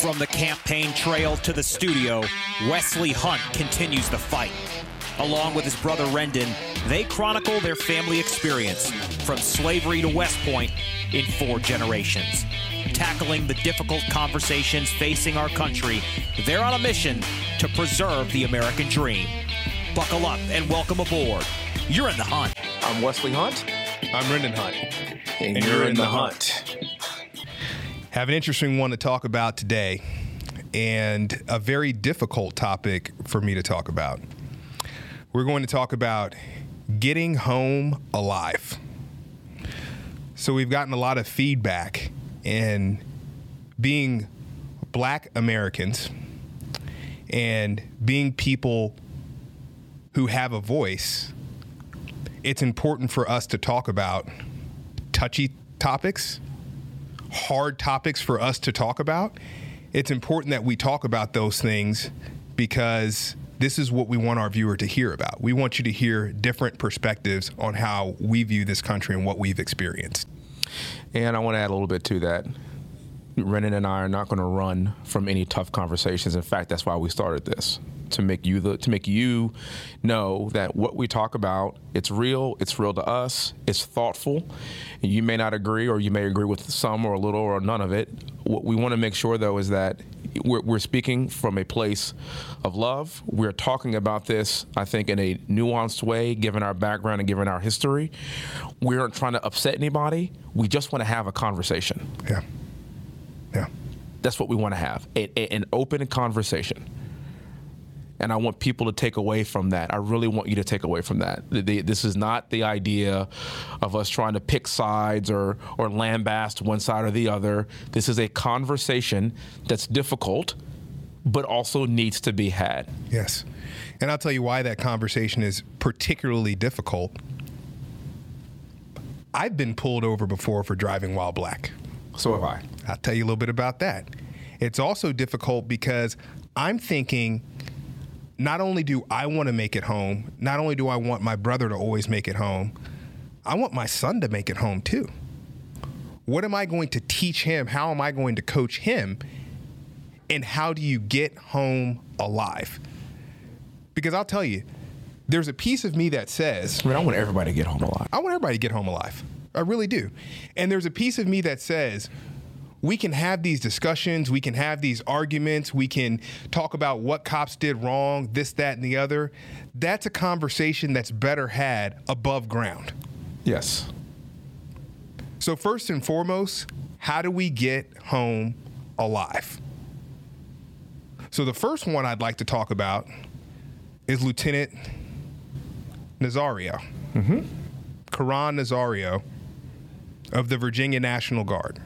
From the campaign trail to the studio, Wesley Hunt continues the fight. Along with his brother Rendon, they chronicle their family experience from slavery to West Point in four generations. Tackling the difficult conversations facing our country, they're on a mission to preserve the American dream. Buckle up and welcome aboard. You're in the hunt. I'm Wesley Hunt. I'm Rendon Hunt. And, you're, in, the, hunt. Have an interesting one to talk about today, and a very difficult topic for me to talk about. We're going to talk about getting home alive. So, we've gotten a lot of feedback, and being black Americans and being people who have a voice, it's important for us to talk about touchy topics, hard topics for us to talk about. It's important that we talk about those things because this is what we want our viewer to hear about. We want you to hear different perspectives on how we view this country and what we've experienced. And I want to add a little bit to that. Rendon and I are not going to run from any tough conversations. In fact, that's why we started this to make you the to make you know that what we talk about it's real it's real to us it's thoughtful you may not agree or you may agree with some or a little or none of it what we want to make sure though is that we're, we're speaking from a place of love we're talking about this i think in a nuanced way given our background and given our history we aren't trying to upset anybody we just want to have a conversation. Yeah. That's what we want to have a, a- an open conversation and I want people to take away from that. I really want you to take away from that. The- the- this is not the idea of us trying to pick sides or or lambast one side or the other. This is a conversation that's difficult, but also needs to be had. Yes. And I'll tell you why that conversation is particularly difficult. I've been pulled over before for driving while black. So have I. I'll tell you a little bit about that. It's also difficult because I'm thinking not only do I want to make it home, not only do I want my brother to always make it home, I want my son to make it home too. What am I going to teach him? How am I going to coach him? And how do you get home alive? Because I'll tell you, there's a piece of me that says, I mean, I want everybody to get home alive. I want everybody to get home alive. I really do. And there's a piece of me that says we can have these discussions, we can have these arguments, we can talk about what cops did wrong, this, that, and the other. That's a conversation that's better had above ground. Yes. So, first and foremost, how do we get home alive? So, the first one I'd like to talk about is Lieutenant Nazario, mm-hmm. Caron Nazario of the Virginia National Guard.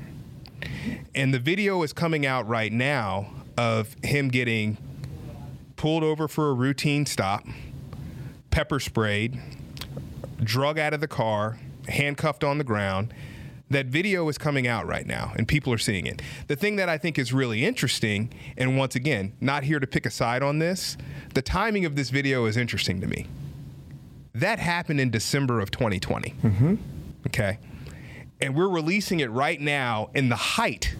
And the video is coming out right now of him getting pulled over for a routine stop, pepper sprayed, drug out of the car, handcuffed on the ground. That video is coming out right now and people are seeing it. The thing that I think is really interesting, and once again, not here to pick a side on this, the timing of this video is interesting to me. That happened in December of 2020. Mm-hmm. Okay. And we're releasing it right now in the height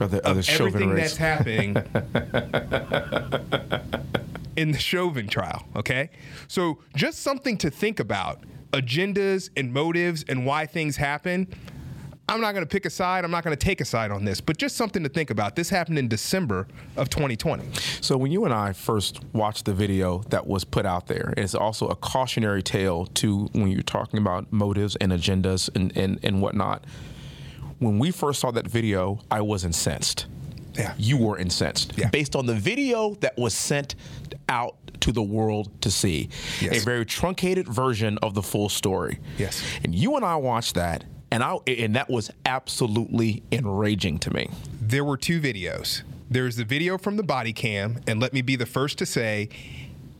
Of the, of the everything that's happening in the Chauvin trial. Okay, so just something to think about: agendas and motives and why things happen. I'm not going to pick a side. I'm not going to take a side on this, but just something to think about. This happened in December of 2020. So when you and I first watched the video that was put out there, it's also a cautionary tale to when you're talking about motives and agendas and, and, and whatnot. When we first saw that video, I was incensed. Yeah. You were incensed. Yeah. Based on the video that was sent out to the world to see. Yes. A very truncated version of the full story. Yes. And you and I watched that and I and that was absolutely enraging to me. There were two videos. There's the video from the body cam, and let me be the first to say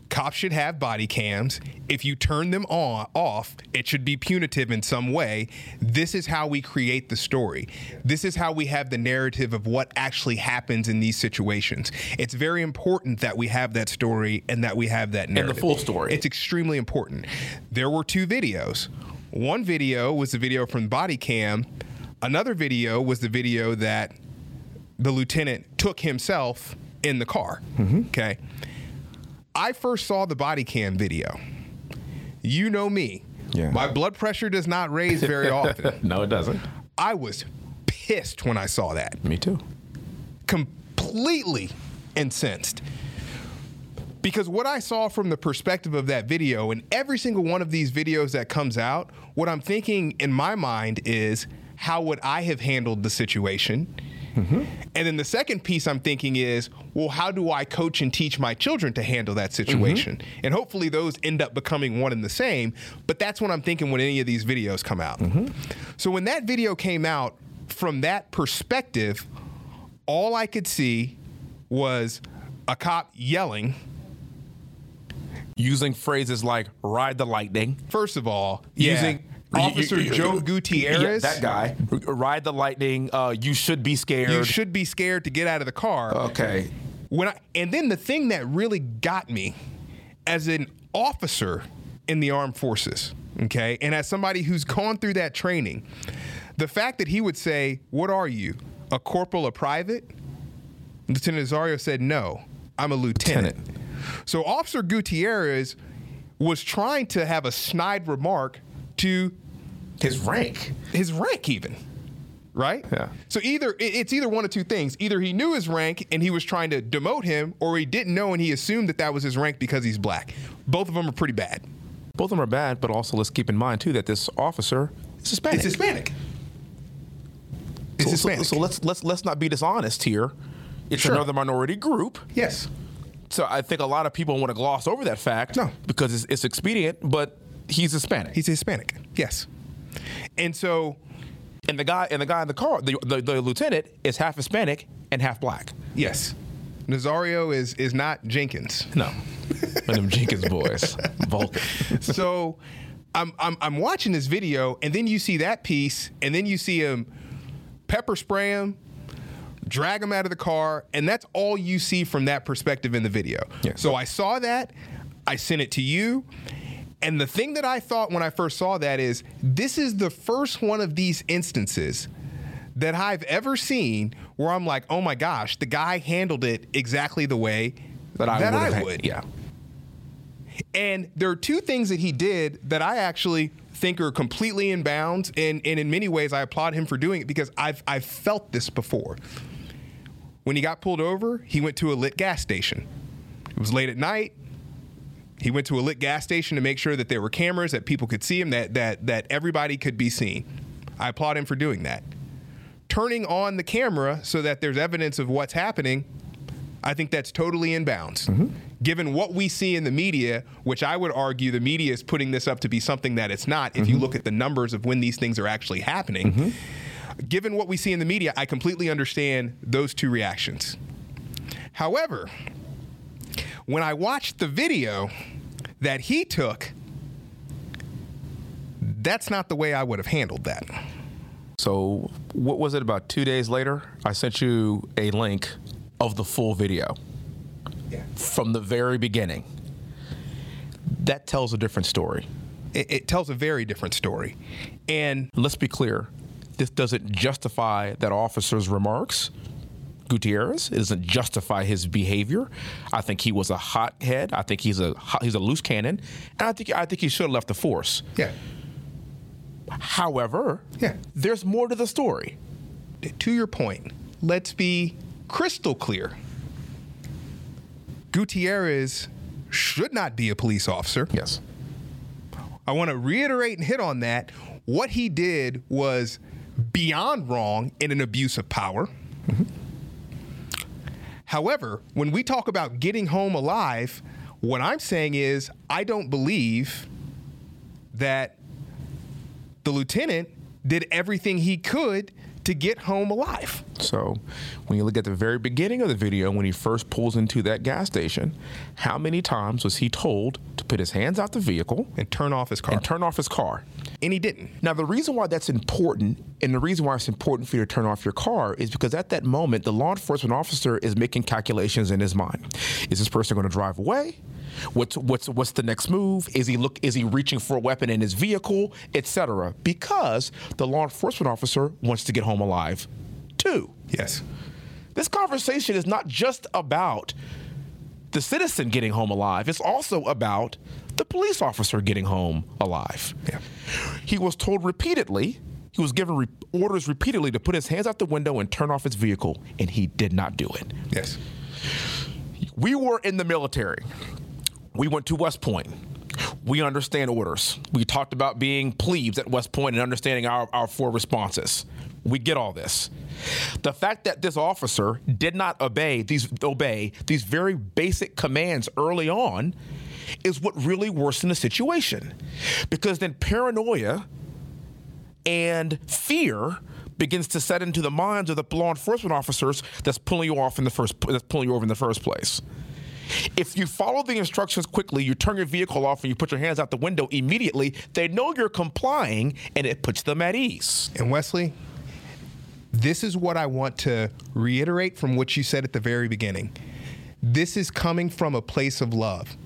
cops should have body cams. If you turn them on off, it should be punitive in some way. This is how we create the story. This is how we have the narrative of what actually happens in these situations. It's very important that we have that story and that we have that narrative. And the full story. It's extremely important. There were two videos. One video was the video from body cam. Another video was the video that the lieutenant took himself in the car. Mm-hmm. Okay. I first saw the body cam video. You know me. Yeah. My blood pressure does not raise very often. no, it doesn't. I was pissed when I saw that. Me too. Completely incensed. Because what I saw from the perspective of that video, and every single one of these videos that comes out, what I'm thinking in my mind is how would I have handled the situation? Mm-hmm. And then the second piece I'm thinking is, well, how do I coach and teach my children to handle that situation? Mm-hmm. And hopefully those end up becoming one and the same. But that's what I'm thinking when any of these videos come out. Mm-hmm. So when that video came out, from that perspective, all I could see was a cop yelling. Using phrases like "ride the lightning," First of all, using Officer Joe yeah, Gutierrez. that guy, ride the lightning. Uh, you should be scared. You should be scared to get out of the car. Okay. when I and then the thing that really got me as an officer in the armed forces, okay, and as somebody who's gone through that training, the fact that he would say, "What are you, a corporal, a private?" Lieutenant Nazario said, "No, I'm a lieutenant." So Officer Gutierrez was trying to have a snide remark to His rank. his rank even right Yeah. so either it's either one of two things either he knew his rank and he was trying to demote him or he didn't know and he assumed that that was his rank because he's black both of them are pretty bad Both of them are bad, but also let's keep in mind too that this officer is Hispanic. it's hispanic it's So, so- hispanic so let's let's let's not be dishonest here. It's Sure. another minority group. yes So I think a lot of people want to gloss over that fact No. because it's, it's expedient, but he's Hispanic. he's hispanic yes and so and the guy and the guy in the car, the, the, the lieutenant, is half Hispanic and half black. yes nazario is is not jenkins No, one of them Jenkins boys, Vulcan. so I'm, I'm I'm watching this video, and then you see that piece, and then you see him pepper spray him, drag him out of the car, and that's all you see from that perspective in the video. Yes. So I saw that, I sent it to you. And the thing that I thought when I first saw that is this is the first one of these instances that I've ever seen where I'm like, oh my gosh, the guy handled it exactly the way That I that would. I would. Yeah. And there are two things that he did that I actually think are completely in bounds, and, and in many ways I applaud him for doing it because I've I've felt this before. When he got pulled over, he went to a lit gas station. It was late at night. He went to a lit gas station to make sure that there were cameras that people could see him, that that that everybody could be seen. I applaud him for doing that. Turning on the camera so that there's evidence of what's happening I think that's totally in bounds. Mm-hmm. Given what we see in the media, which I would argue the media is putting this up to be something that it's not, if you mm-hmm. look at the numbers of when these things are actually happening, mm-hmm. Given what we see in the media, I completely understand those two reactions. However, when I watched the video that he took, that's not the way I would have handled that. So what was it? About two days later, I sent you a link of the full video Yeah. from the very beginning. That tells a different story. It, it tells a very different story. And Let's be clear. This doesn't justify that officer's remarks. Gutierrez. It doesn't justify his behavior. I think he was a hothead. I think he's a he's a loose cannon, and I think I think he should have left the force. yeah, However, Yeah. there's more to the story. to your point, let's be crystal clear. Gutierrez should not be a police officer. Yes. I want to reiterate and hit on that. What he did was beyond wrong in an abuse of power. However, when we talk about getting home alive, what I'm saying is I don't believe that the lieutenant did everything he could to get home alive. So, when you look at the very beginning of the video, when he first pulls into that gas station, how many times was he told to put his hands out the vehicle And turn off his car. and turn off his car? And he didn't. Now, the reason why that's important, and the reason why it's important for you to turn off your car, is because at that moment, the law enforcement officer is making calculations in his mind. Is this person going to drive away? What's what's what's the next move? Is he look? Is he reaching for a weapon in his vehicle, etc.? Because the law enforcement officer wants to get home alive, too. Yes. This conversation is not just about the citizen getting home alive, it's also about the police officer getting home alive. Yeah. He was told repeatedly, he was given re- orders repeatedly to put his hands out the window and turn off his vehicle, and he did not do it. Yes. We were in the military. We went to West Point. We understand orders. We talked about being plebes at West Point and understanding our, our four responses. We get all this. The fact that this officer did not obey these obey these very basic commands early on is what really worsened the situation. Because then paranoia and fear begins to set into the minds of the law enforcement officers that's pulling you off in the first that's pulling you over in the first place. If you follow the instructions quickly, you turn your vehicle off and you put your hands out the window immediately, they know you're complying and it puts them at ease. And Wesley, this is what I want to reiterate from what you said at the very beginning. This is coming from a place of love.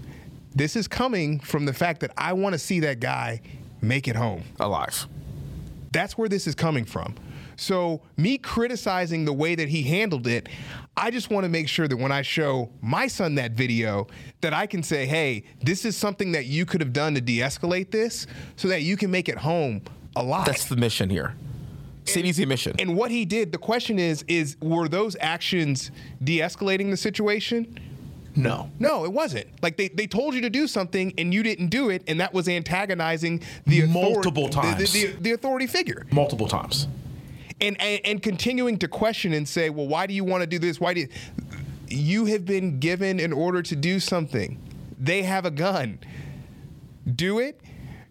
This is coming from the fact that I want to see that guy make it home. Alive. That's where this is coming from. So, me criticizing the way that he handled it, I just want to make sure that when I show my son that video, that I can say, hey, this is something that you could have done to de escalate this so that you can make it home alive. That's the mission here. CDC mission. And what he did, the question is, is were those actions de-escalating the situation? No. No, it wasn't. Like they, they told you to do something and you didn't do it, and that was antagonizing the Multiple the- times. the, the, the authority figure. Multiple times. And, and and continuing to question and say, well, why do you want to do this? Why do you, you have been given an order to do something? They have a gun. Do it.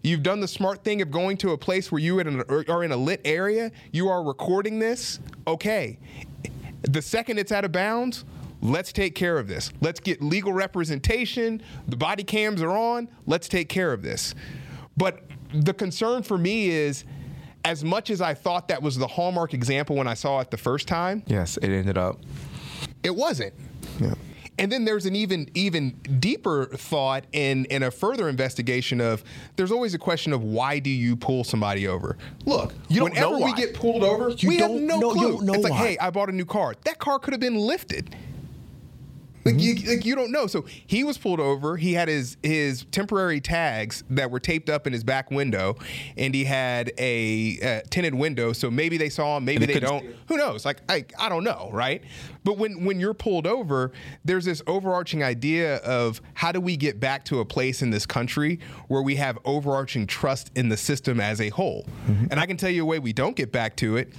You've done the smart thing of going to a place where you are in a lit area. You are recording this. Okay. The second it's out of bounds, let's take care of this. Let's get legal representation. The body cams are on. Let's take care of this. But the concern for me is as much as I thought that was the hallmark example when I saw it the first time, Yes, it ended up. it wasn't. Yeah. And then there's an even even deeper thought in in a further investigation of there's always a question of why do you pull somebody over? Look, You don't whenever know we why. get pulled over, You we have no clue. it's like, why. hey, I bought a new car. That car could have been lifted. Like, you, like you don't know. So he was pulled over. He had his his temporary tags that were taped up in his back window, and he had a uh, tinted window. So maybe they saw him, maybe they they don't. Who knows? Like I, I don't know, right? But when when you're pulled over, there's this overarching idea of how do we get back to a place in this country where we have overarching trust in the system as a whole. And I can tell you a way we don't get back to it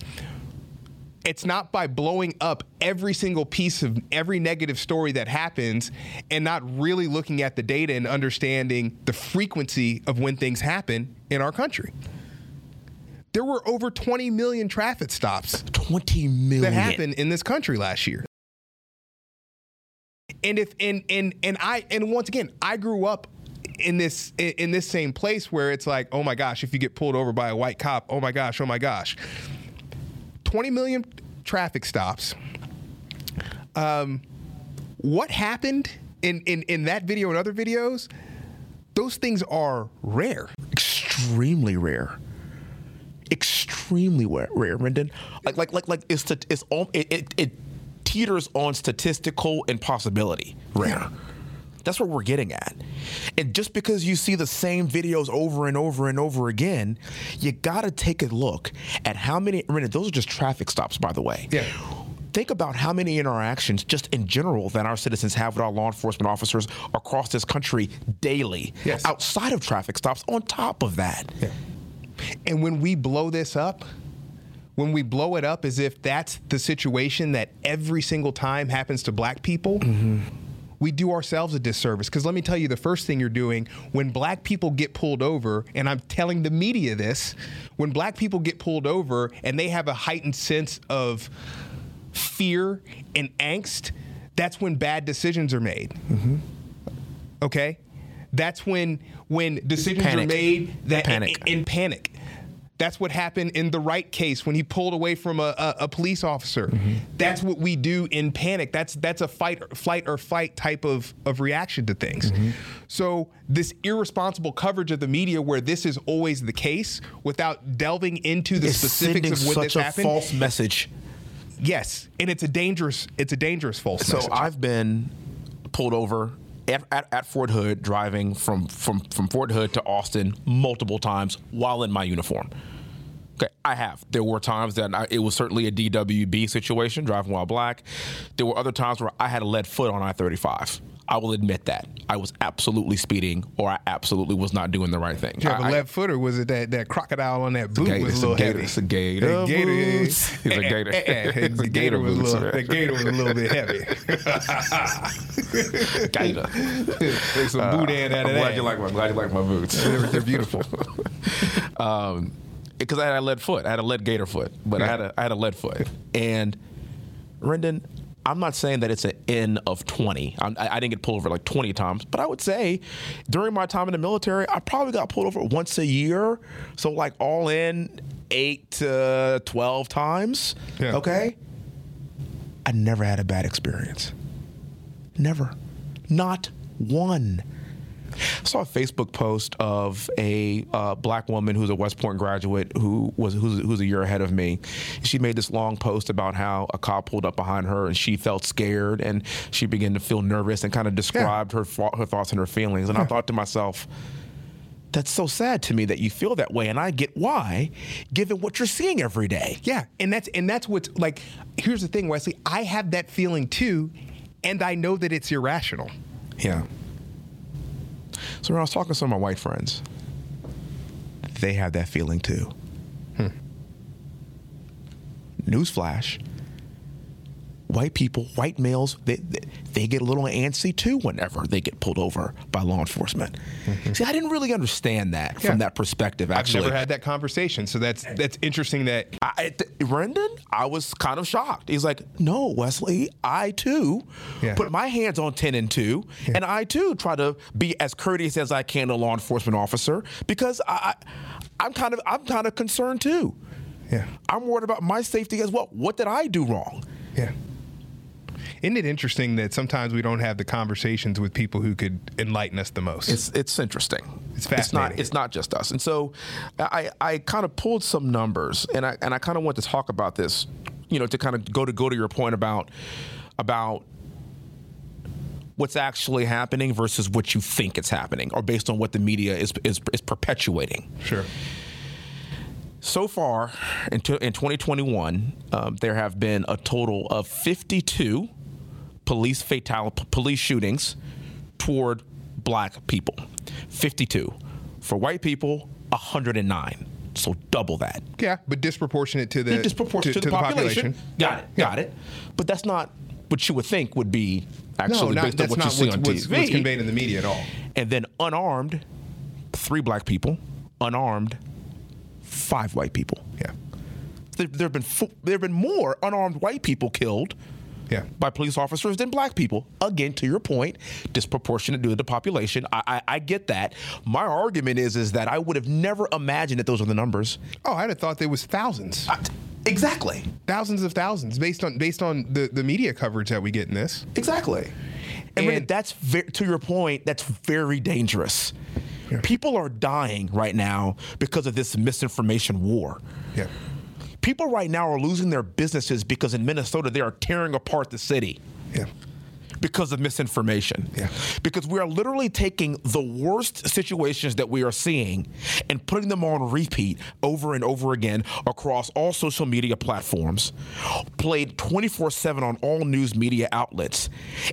it's not by blowing up every single piece of every negative story that happens and not really looking at the data and understanding the frequency of when things happen in our country. There were over 20 million traffic stops 20 million. that happened in this country last year. And if and and and I and once again, I grew up in this in this same place where it's like, oh my gosh, if you get pulled over by a white cop, oh my gosh, oh my gosh. 20 million traffic stops. Um, what happened in, in, in that video and other videos? Those things are rare. extremely rare. Extremely rare, Rendon. Like, like, like, like it's st- it's all it, it, it teeters on statistical impossibility. Rare. That's what we're getting at. And just because you see the same videos over and over and over again, you got to take a look at how many. Rendon, those are just traffic stops, by the way. Yeah. Think about how many interactions, just in general, that our citizens have with our law enforcement officers across this country daily. Yes. Outside of traffic stops, on top of that. Yeah. And when we blow this up, when we blow it up as if that's the situation that every single time happens to black people, mm-hmm. We do ourselves a disservice. Because let me tell you, the first thing you're doing when black people get pulled over, and I'm telling the media this, when black people get pulled over and they have a heightened sense of fear and angst, that's when bad decisions are made. Mm-hmm. Okay? That's when when decisions are made that Panic. In, in panic. That's what happened in the right case when he pulled away from a, a, a police officer. Mm-hmm. That's what we do in panic. That's that's a fight, flight or fight type of, of reaction to things. Mm-hmm. So this irresponsible coverage of the media, where this is always the case, without delving into the It's specifics of such this a happened, false message. Yes, and it's a dangerous it's a dangerous false message. So message. I've been pulled over at, at, at Fort Hood driving from, from, from Fort Hood to Austin multiple times while in my uniform. Okay, I have. There were times that I, it was certainly a DWB situation, driving while black. There were other times where I had a lead foot on I 35. I will admit that. I was absolutely speeding or I absolutely was not doing the right thing. Did you have I- a I- left foot, or was it that, that crocodile on that boot gator- was it's a a little gator- heavy? it's a gator That gator, boots. It's a gator. It's a the gator was a boots, little, that gator was a little bit heavy. gator. Take some boudin out I'm of glad that. you like my glad you like my boots. They're, they're beautiful. um, because I had a lead foot. I had a lead gator foot, but I had a I had a lead foot. And Rendon, I'm not saying that it's an N of 20. I'm, I, I didn't get pulled over like 20 times, but I would say during my time in the military, I probably got pulled over once a year. So like all in eight to 12 times. Yeah. Okay. I never had a bad experience. Never. Not one. I saw a Facebook post of a uh, black woman who's a West Point graduate who was who's, who's a year ahead of me. She made this long post about how a cop pulled up behind her and she felt scared and she began to feel nervous and kind of described her her thoughts and her feelings. And I thought to myself, that's so sad to me that you feel that way, and I get why, given what you're seeing every day. Yeah, and that's and that's what's like. Here's the thing, Wesley. I have that feeling too, and I know that it's irrational. Yeah. So when I was talking to some of my white friends, they have that feeling too. Hmm. Newsflash. White people, white males, they, they, they get a little antsy too whenever they get pulled over by law enforcement. Mm-hmm. See, I didn't really understand that Yeah. from that perspective, Actually, I've never had that conversation, so that's that's interesting. That I, th- Rendon, I was kind of shocked. He's like, "No, Wesley, I too Yeah. put my hands on ten and two, and I too try to be as courteous as I can to law enforcement officer because I, I I'm kind of I'm kind of concerned too. Yeah. I'm worried about my safety as well. What did I do wrong? yeah. Isn't it interesting that sometimes we don't have the conversations with people who could enlighten us the most? It's it's interesting. It's It's not fascinating. it's not just us. And so I I kind of pulled some numbers and I and I kind of want to talk about this, you know, to kind of go to go to your point about about what's actually happening versus what you think it's happening or based on what the media is is, is perpetuating. sure. So far, in, t- in 2021, um, there have been a total of 52 police fatal police shootings toward black people. 52. For white people, 109. So double that. Yeah, but disproportionate to the Disproportionate to, the, population. Got it. Got it. But that's not what you would think would be No, actually not, based on what you see on what's, TV. what's conveyed in the media at all. and then unarmed, three black people. Unarmed, five white people. Yeah, There, there have been fo- there have been more unarmed white people killed yeah. by police officers than black people. Again, to your point, disproportionate due to the population. I, I, I get that. My argument is is that I would have never imagined that those are the numbers. Oh, I'd have thought there was thousands, Exactly. thousands of thousands, based on based on the the media coverage that we get in this. Exactly. And, And- that's ve- to your point. That's very dangerous. People are dying right now because of this misinformation war. Yeah, People right now are losing their businesses because in Minnesota they are tearing apart the city. yeah, because of misinformation. Yeah. Because we are literally taking the worst situations that we are seeing and putting them on repeat over and over again across all social media platforms, played 24 7 on all news media outlets.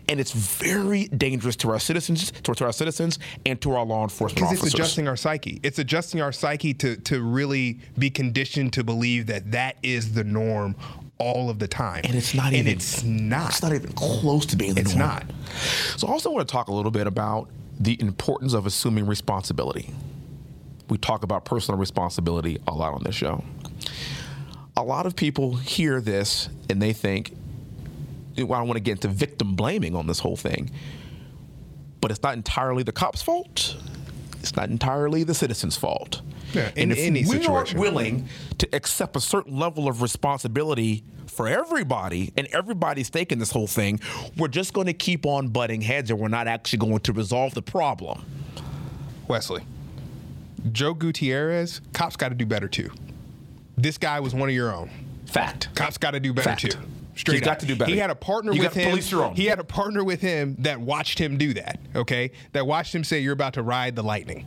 And it's very dangerous to our citizens, to, to our citizens, and to our law enforcement because officers. it's adjusting our psyche. It's adjusting our psyche to to really be conditioned to believe that that is the norm all of the time. and it's not and even it's not. It's not even close to being the It's norm. not. So I also want to talk a little bit about the importance of assuming responsibility. We talk about personal responsibility a lot on this show. A lot of people hear this and they think, well, I don't want to get into victim blaming on this whole thing, but it's not entirely the cop's fault. It's not entirely the citizen's fault. Yeah, in and if any we aren't willing to accept a certain level of responsibility for everybody and everybody's stake in this whole thing, we're just going to keep on butting heads and we're not actually going to resolve the problem. Wesley, Joe Gutierrez, cops got to do better too. This guy was one of your own. Fact. Cops got to do better Fact. too. Straight He's up. got to do better. He had a partner You with him. police your own. He had a partner with him that watched him do that. Okay, that watched him say, "You're about to ride the lightning."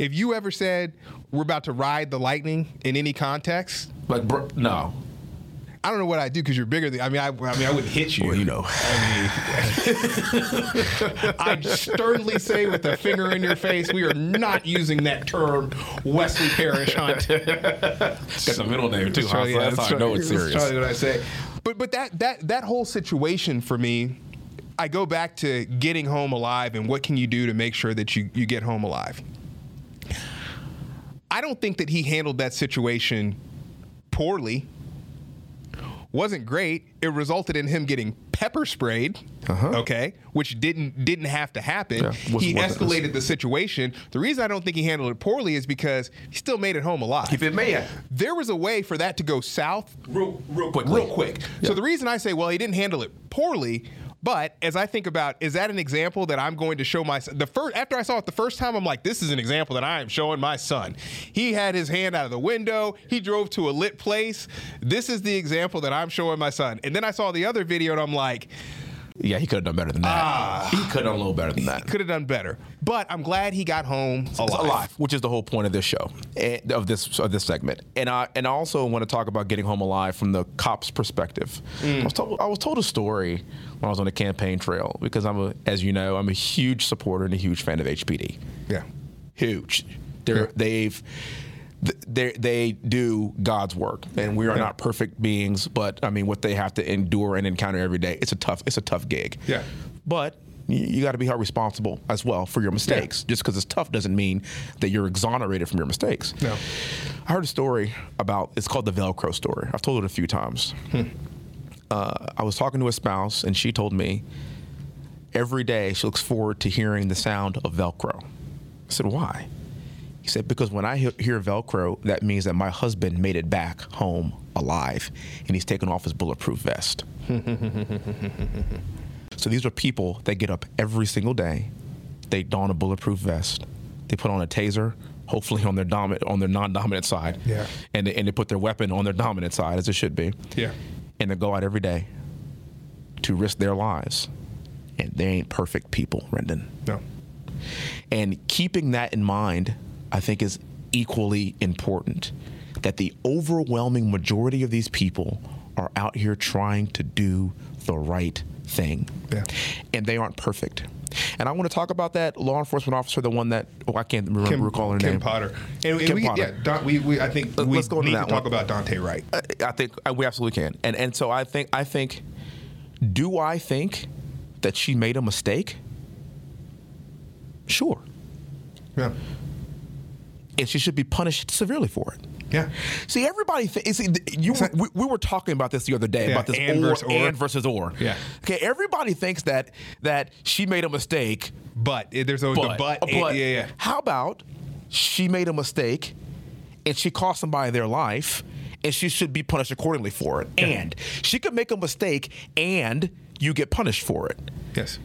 If you ever said, "We're about to ride the lightning" in any context, Like, bro, no. I don't know what I'd do because you're bigger than. I mean, I, I mean, I wouldn't hit you. Well, you know. I'd sternly say with a finger in your face, we are not using that term, Wesley Parrish Hunt. Got the middle name too, huh? So, that's how I know it's serious. probably what I say. But but that that that whole situation for me, I go back to getting home alive and what can you do to make sure that you you get home alive. I don't think that he handled that situation poorly. Wasn't great. It resulted in him getting pepper sprayed. Okay, which didn't didn't have to happen. Uh-huh. Yeah, he wasn't- escalated the situation. The reason I don't think he handled it poorly is because he still made it home alive If it may have. there was a way for that to go south Real- real quickly. real quick. So the reason I say, well, he didn't handle it poorly, but as I think about, is that an example that I'm going to show my the first after I saw it the first time, I'm like, this is an example that I am showing my son. He had his hand out of the window. He drove to a lit place. This is the example that I'm showing my son. And then I saw the other video, and I'm like, Yeah, he could have done better than that. Ah. he could have done a little better than that. could have done better. But I'm glad he got home alive. alive, which is the whole point of this show, and of this of this segment. And I and I also want to talk about getting home alive from the cop's perspective. I, was told, I was told a story when I was on the campaign trail because I'm a, as you know, I'm a huge supporter and a huge fan of HPD. Yeah. Huge. They're, They've they they do God's work, and we are not perfect beings. But I mean, what they have to endure and encounter every day, it's a tough it's a tough gig. Yeah. But you, got to be held responsible as well for your mistakes. Just because it's tough doesn't mean that you're exonerated from your mistakes. No. I heard a story about it's called the Velcro story. I've told it a few times. Uh, I was talking to a spouse, and she told me every day she looks forward to hearing the sound of Velcro. I said, "Why?" He said, "Because when I hear Velcro, that means that my husband made it back home alive, and he's taken off his bulletproof vest." So these are people that get up every single day. They don a bulletproof vest. They put on a taser, hopefully on their dominant on their non-dominant side. Yeah. And they, and they put their weapon on their dominant side, as it should be. Yeah. And they go out every day to risk their lives. And they ain't perfect people, Rendon. No. And keeping that in mind, I think, is equally important. That the overwhelming majority of these people are out here trying to do the right thing. Yeah. And they aren't perfect. And I want to talk about that law enforcement officer, the one that, oh, I can't remember recall her Kim name. Potter. And, and Kim we, Potter. Yeah, Don, we, we, I think we let's go need that to talk about Daunte Wright. I- I think uh, we absolutely can. And and so I think I think do I think that she made a mistake? Sure. Yeah. And she should be punished severely for it. Yeah. See, everybody. Th- see, you. like- we, we were talking about this the other day Yeah, about this and or, versus or. and versus or. Yeah. Okay. Everybody thinks that that she made a mistake, But eh, there's always but, the but. but eh, yeah, yeah. how about she made a mistake and she cost somebody their life and she should be punished accordingly for it. And she could make a mistake and you get punished for it. Yes.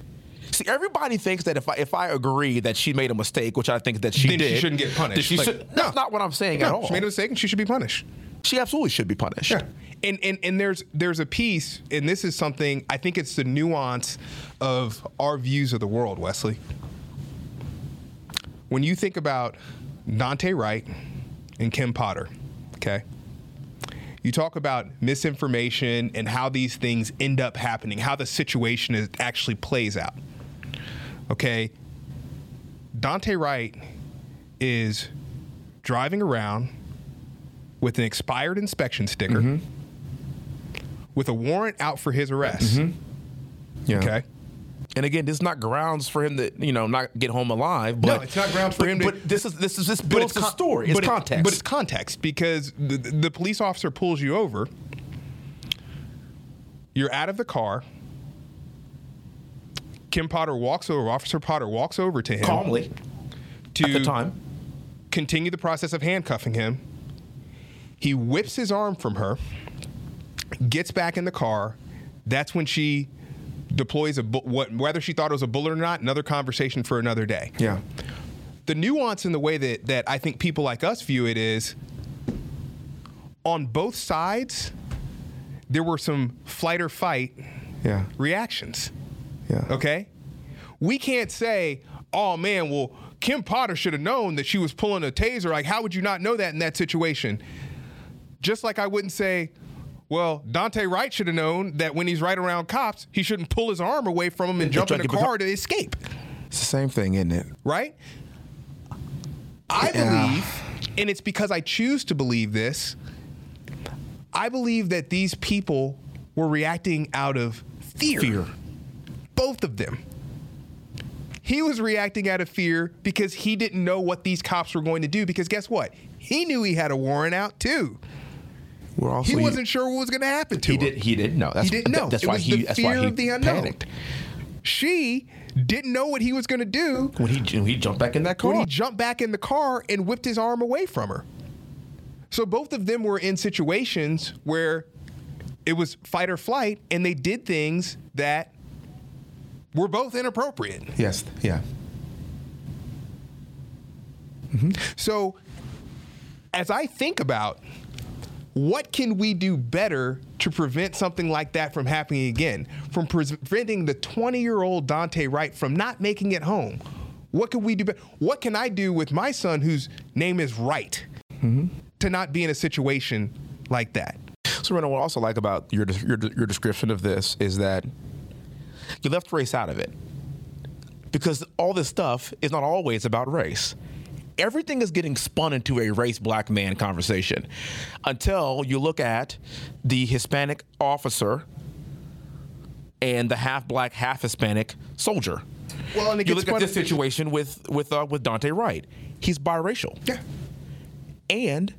See, everybody thinks that if I if I agree that she made a mistake, which I think that she Then she shouldn't get punished. Like, should, no. that's not what I'm saying at all. she made a mistake and she should be punished. She absolutely should be punished. Yeah. And, and and there's there's a piece, and this is something I think it's the nuance of our views of the world, Wesley. When you think about Daunte Wright and Kim Potter, okay, you talk about misinformation and how these things end up happening, how the situation is, actually plays out. Okay, Daunte Wright is driving around with an expired inspection sticker mm-hmm. with a warrant out for his arrest. Mm-hmm. Yeah. Okay. And again, this is not grounds for him to, you know, not get home alive. But No, it's not grounds for but- him to- But this is this is this builds con- story. It's but it- context. but it's context because the, the police officer pulls you over. You're out of the car. Kim Potter walks over. Officer Potter walks over to him calmly to at the time. continue the process of handcuffing him. He whips his arm from her, gets back in the car. That's when she deploys a bu- what whether she thought it was a bullet or not, another conversation for another day. Yeah. The nuance in the way that that I think people like us view it is on both sides there were some flight or fight Yeah. reactions. Yeah. Okay? We can't say, oh man, well, Kim Potter should have known that she was pulling a taser. Like, how would you not know that in that situation? Just like I wouldn't say, well, Daunte Wright should have known that when he's right around cops, he shouldn't pull his arm away from him and jump in the car to escape, It's the same thing, isn't it? right? I believe, and it's because I choose to believe this, I believe that these people were reacting out of fear. Fear. Both of them. He was reacting out of fear because he didn't know what these cops were going to do. Because guess what? He knew he had a warrant out too. We're also He wasn't sure what was going to happen to He him. did. He didn't know. That's, He didn't know. That's It why he. That's why he of the unknown. panicked She didn't know what he was going to do when he when he jumped back in that car. when he jumped back in the car and whipped his arm away from her. So both of them were in situations where it was fight or flight, and they did things that were both inappropriate. yes. Yeah. Mm-hmm. So, as I think about what can we do better to prevent something like that from happening again, from preventing the 20-year-old Daunte Wright from not making it home, what can we do? Be- what can I do with my son, whose name is Wright, mm-hmm. to not be in a situation like that? So, Rena, what I also like about your your your description of this is that you left race out of it because all this stuff is not always about race. Everything is getting spun into a race black man conversation until you look at the Hispanic officer and the half black, half Hispanic soldier. Well, and it you gets look at this situation with with uh, with Daunte Wright. He's biracial, Yeah. and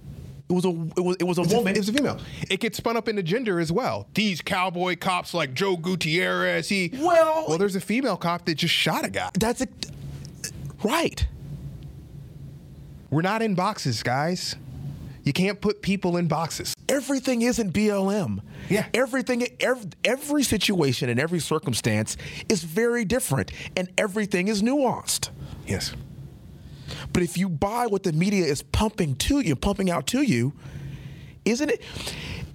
it was a it was it was a It's a- woman. It was a female. It gets spun up into gender as well. These cowboy cops like Joe Gutierrez. He Well- well, there's a female cop that just shot a guy. That's a, right. We're not in boxes, guys. You can't put people in boxes. Everything isn't BLM. Yeah. Everything, every, every situation and every circumstance is very different, and everything is nuanced. Yes. But if you buy what the media is pumping to you, pumping out to you, isn't it?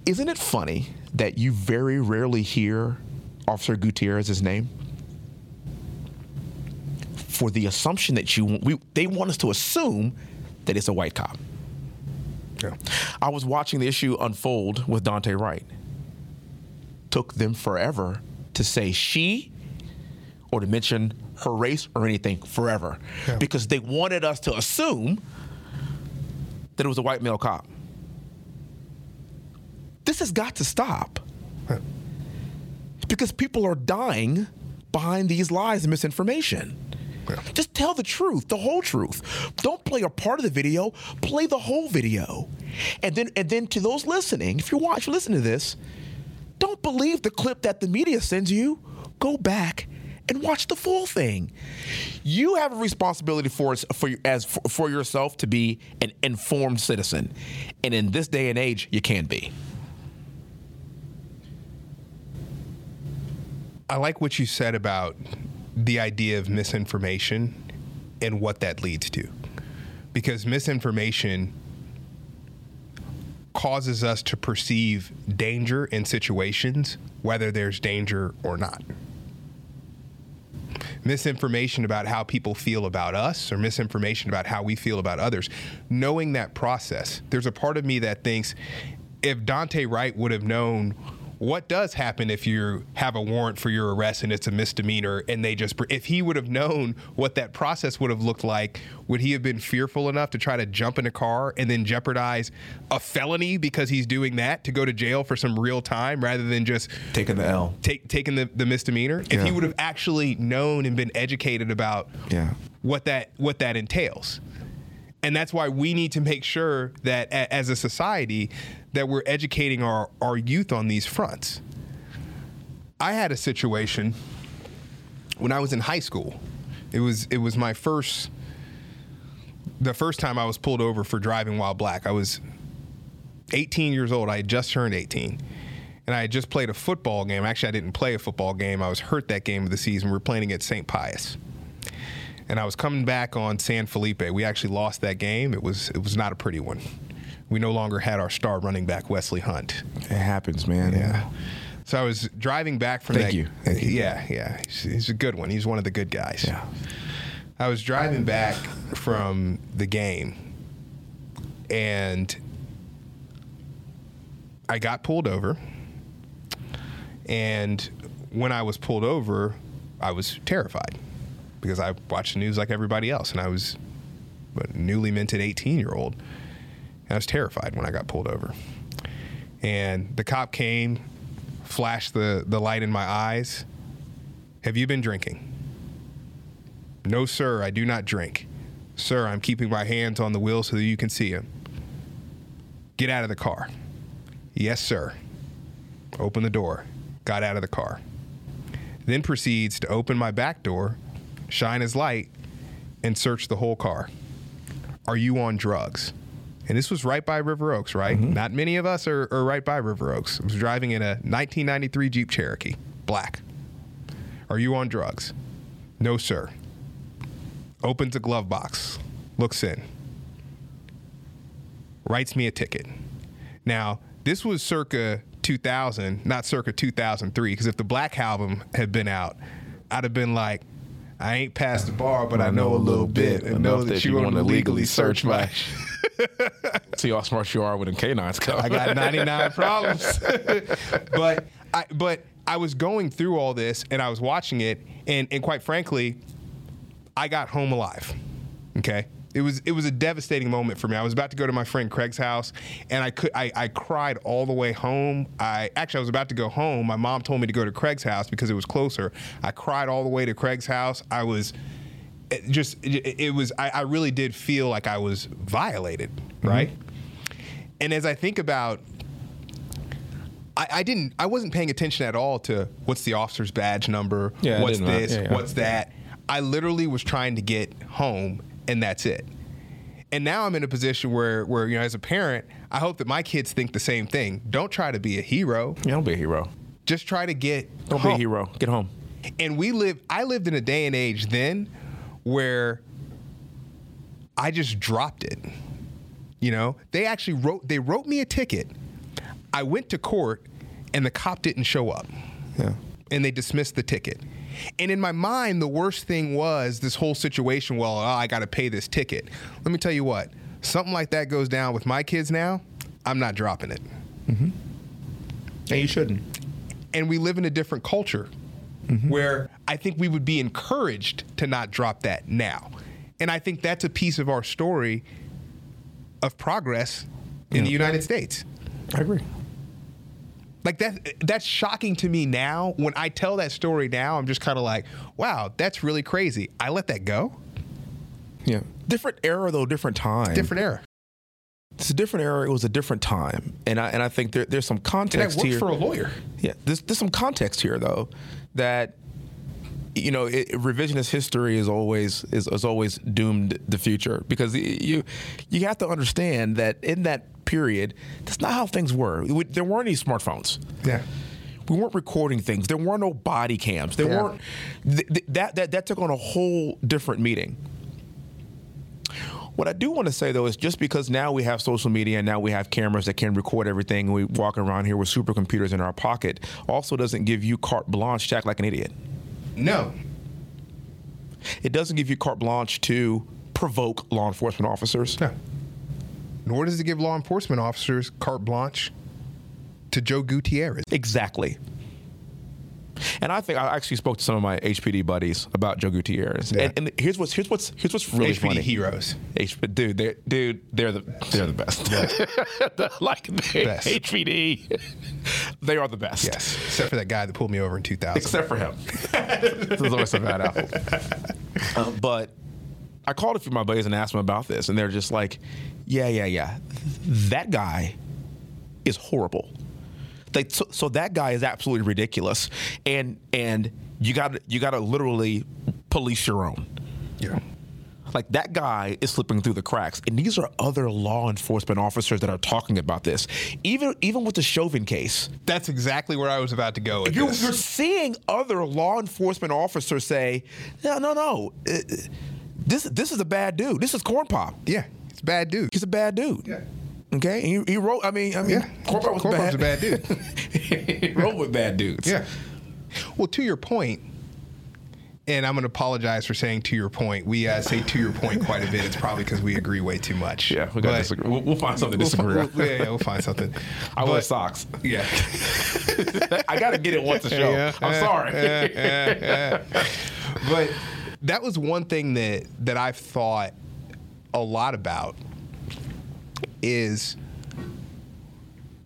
Isn't it funny that you very rarely hear Officer Gutierrez's name? For the assumption that you, we, they want us to assume that it's a white cop. Yeah. I was watching the issue unfold with Daunte Wright. Took them forever to say she or to mention her race or anything forever Yeah. because they wanted us to assume that it was a white male cop. This has got to stop Yeah. because people are dying behind these lies and misinformation. Yeah. Just tell the truth, the whole truth. Don't play a part of the video, play the whole video. And then and then to those listening, if you're watching listen to this, don't believe the clip that the media sends you. Go back and watch the full thing. You have a responsibility for for as for, for yourself to be an informed citizen. And in this day and age, you can be. I like what you said about the idea of misinformation and what that leads to. Because misinformation causes us to perceive danger in situations, whether there's danger or not. Misinformation about how people feel about us or misinformation about how we feel about others. Knowing that process, there's a part of me that thinks if Daunte Wright would have known what does happen if you have a warrant for your arrest and it's a misdemeanor and they just if he would have known what that process would have looked like would he have been fearful enough to try to jump in a car and then jeopardize a felony because he's doing that to go to jail for some real time rather than just Taking the L. take, taking the, the misdemeanor if he would have actually known and been educated about Yeah. what that what that entails and that's why we need to make sure that a, as a society that we're educating our, our youth on these fronts i had a situation when i was in high school it was it was my first the first time i was pulled over for driving while black i was 18 years old i had just turned 18 and I had just played a football game. Actually, I didn't play a football game. I was hurt that game of the season. We were playing at St. Pius. And I was coming back on San Felipe. We actually lost that game. It was it was not a pretty one. We no longer had our star running back Wesley Hunt. It happens, man. Yeah. So I was driving back from Thank that. you. Thank you. Yeah, yeah. He's, he's a good one. He's one of the good guys. Yeah. I was driving back from the game and I got pulled over. And when I was pulled over, I was terrified because I watched the news like everybody else and I was a newly minted 18 year old. And I was terrified when I got pulled over. And the cop came, flashed the, the light in my eyes. Have you been drinking? No, sir, I do not drink. Sir, I'm keeping my hands on the wheel so that you can see him. Get out of the car. Yes, sir. Open the door. Got out of the car. Then proceeds to open my back door, shine his light, and search the whole car. Are you on drugs? And this was right by River Oaks, right? Not many of us are, are right by River Oaks. I was driving in a 1993 Jeep Cherokee, black. Are you on drugs? No, sir. Opens a glove box, looks in, writes me a ticket. Now, this was circa 2000, not circa 2003, because if the Black Album had been out, I'd have been like, I ain't past the bar, but I know a little bit, and know that you want to legally search my. See how smart you are when the canines come. I got 99 problems. but I but I was going through all this and I was watching it and and quite frankly, I got home alive. Okay? It was it was a devastating moment for me. I was about to go to my friend Craig's house and I could I, I cried all the way home. I actually I was about to go home. My mom told me to go to Craig's house because it was closer. I cried all the way to Craig's house. I was it just it, it was I, I really did feel like I was violated, mm-hmm. right? And as I think about I, I didn't I wasn't paying attention at all to what's the officer's badge number, Yeah, what's this, Yeah, yeah. what's that. I literally was trying to get home and that's it. And now I'm in a position where where you know as a parent, I hope that my kids think the same thing. Don't try to be a hero. Yeah, don't be a hero. Just try to get Don't be a hero. Get home. And we live I lived in a day and age then where I just dropped it. You know, they actually wrote they wrote me a ticket. I went to court and the cop didn't show up. Yeah. And they dismissed the ticket. And in my mind, the worst thing was this whole situation. Well, oh, I got to pay this ticket. Let me tell you what, something like that goes down with my kids now, I'm not dropping it. Mm-hmm. And you shouldn't. and we live in a different culture Mm-hmm. where I think we would be encouraged to not drop that now. And I think that's a piece of our story of progress in the United States. I agree. Like that that's shocking to me now. When I tell that story now, I'm just kind of like, wow, that's really crazy. I let that go? Yeah. Different era though, different time. Different era. It's a different era. It was a different time, and I and I think there, there's some And I context worked here. for a lawyer. Yeah, there's, there's some context here though, that you know it, revisionist history is always is, is always doomed the future because you you have to understand that in that period that's not how things were. We- There weren't any smartphones. Yeah. We weren't recording things. There were no body cams. There Yeah. weren't th- th- that that that took on a whole different meaning. What I do want to say though is just because now we have social media and now we have cameras that can record everything, and we walk around here with supercomputers in our pocket, also doesn't give you carte blanche to act like an idiot. No. It doesn't give you carte blanche to provoke law enforcement officers. No. Nor does it give law enforcement officers carte blanche to Joe Gutierrez. Exactly. And I think I actually spoke to some of my HPD buddies about Joe Gutierrez. Yeah. And, and here's what's here's what's here's what's really HPD funny. heroes. H- dude, they're dude, they're the they're the best. like they, Best. HPD, they are the best. Yes. Except for that guy that pulled me over in 2000. Except for him. There's always some bad apple. Uh, but I called a few of my buddies and asked them about this, and they're just like, "Yeah, yeah, yeah, that guy is horrible." Like, so, so that guy is absolutely ridiculous, and and you got you got to literally police your own. yeah. Like that guy is slipping through the cracks, and these are other law enforcement officers that are talking about this. Even even with the Chauvin case, That's exactly where I was about to go with you're, this. you're seeing other law enforcement officers say, "No, no, no, uh, this this is a bad dude. This is Corn Pop. yeah. It's a bad dude. He's a bad dude." Yeah. Okay, he, he wrote. I mean, I mean, Yeah. Corn Pop was Corn Pop bad. a bad dude. he wrote with bad dudes. Yeah. Well, to your point, and I'm going to apologize for saying to your point. We uh, say to your point quite a bit. It's probably because we agree way too much. yeah. we gotta disagree. We'll we'll find something to We'll, fi- disagree. on. we'll- yeah, yeah, we'll find something. I wear socks. Yeah. I got to get it once a show. Yeah, I'm yeah, sorry. yeah, yeah, yeah. But that was one thing that that I've thought a lot about is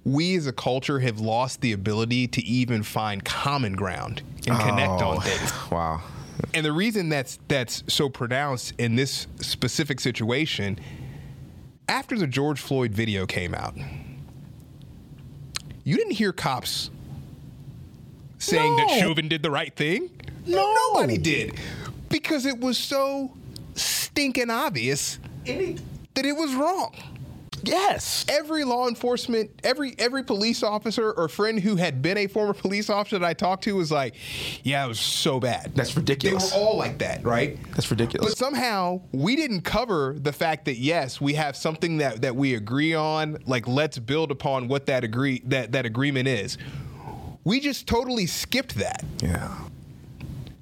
we as a culture have lost the ability to even find common ground and connect on Oh, things. Wow. And the reason that's that's so pronounced in this specific situation, after the George Floyd video came out, you didn't hear cops saying that No. Chauvin did the right thing. No. nobody did, because it was so stinking obvious that it was wrong Yes. every law enforcement, every every police officer or friend who had been a former police officer that I talked to was like, "Yeah, it was so bad." That's ridiculous. They were all like that, right? That's ridiculous. But somehow we didn't cover the fact that yes, we have something that that we agree on. Like, let's build upon what that agree that that agreement is. We just totally skipped that yeah.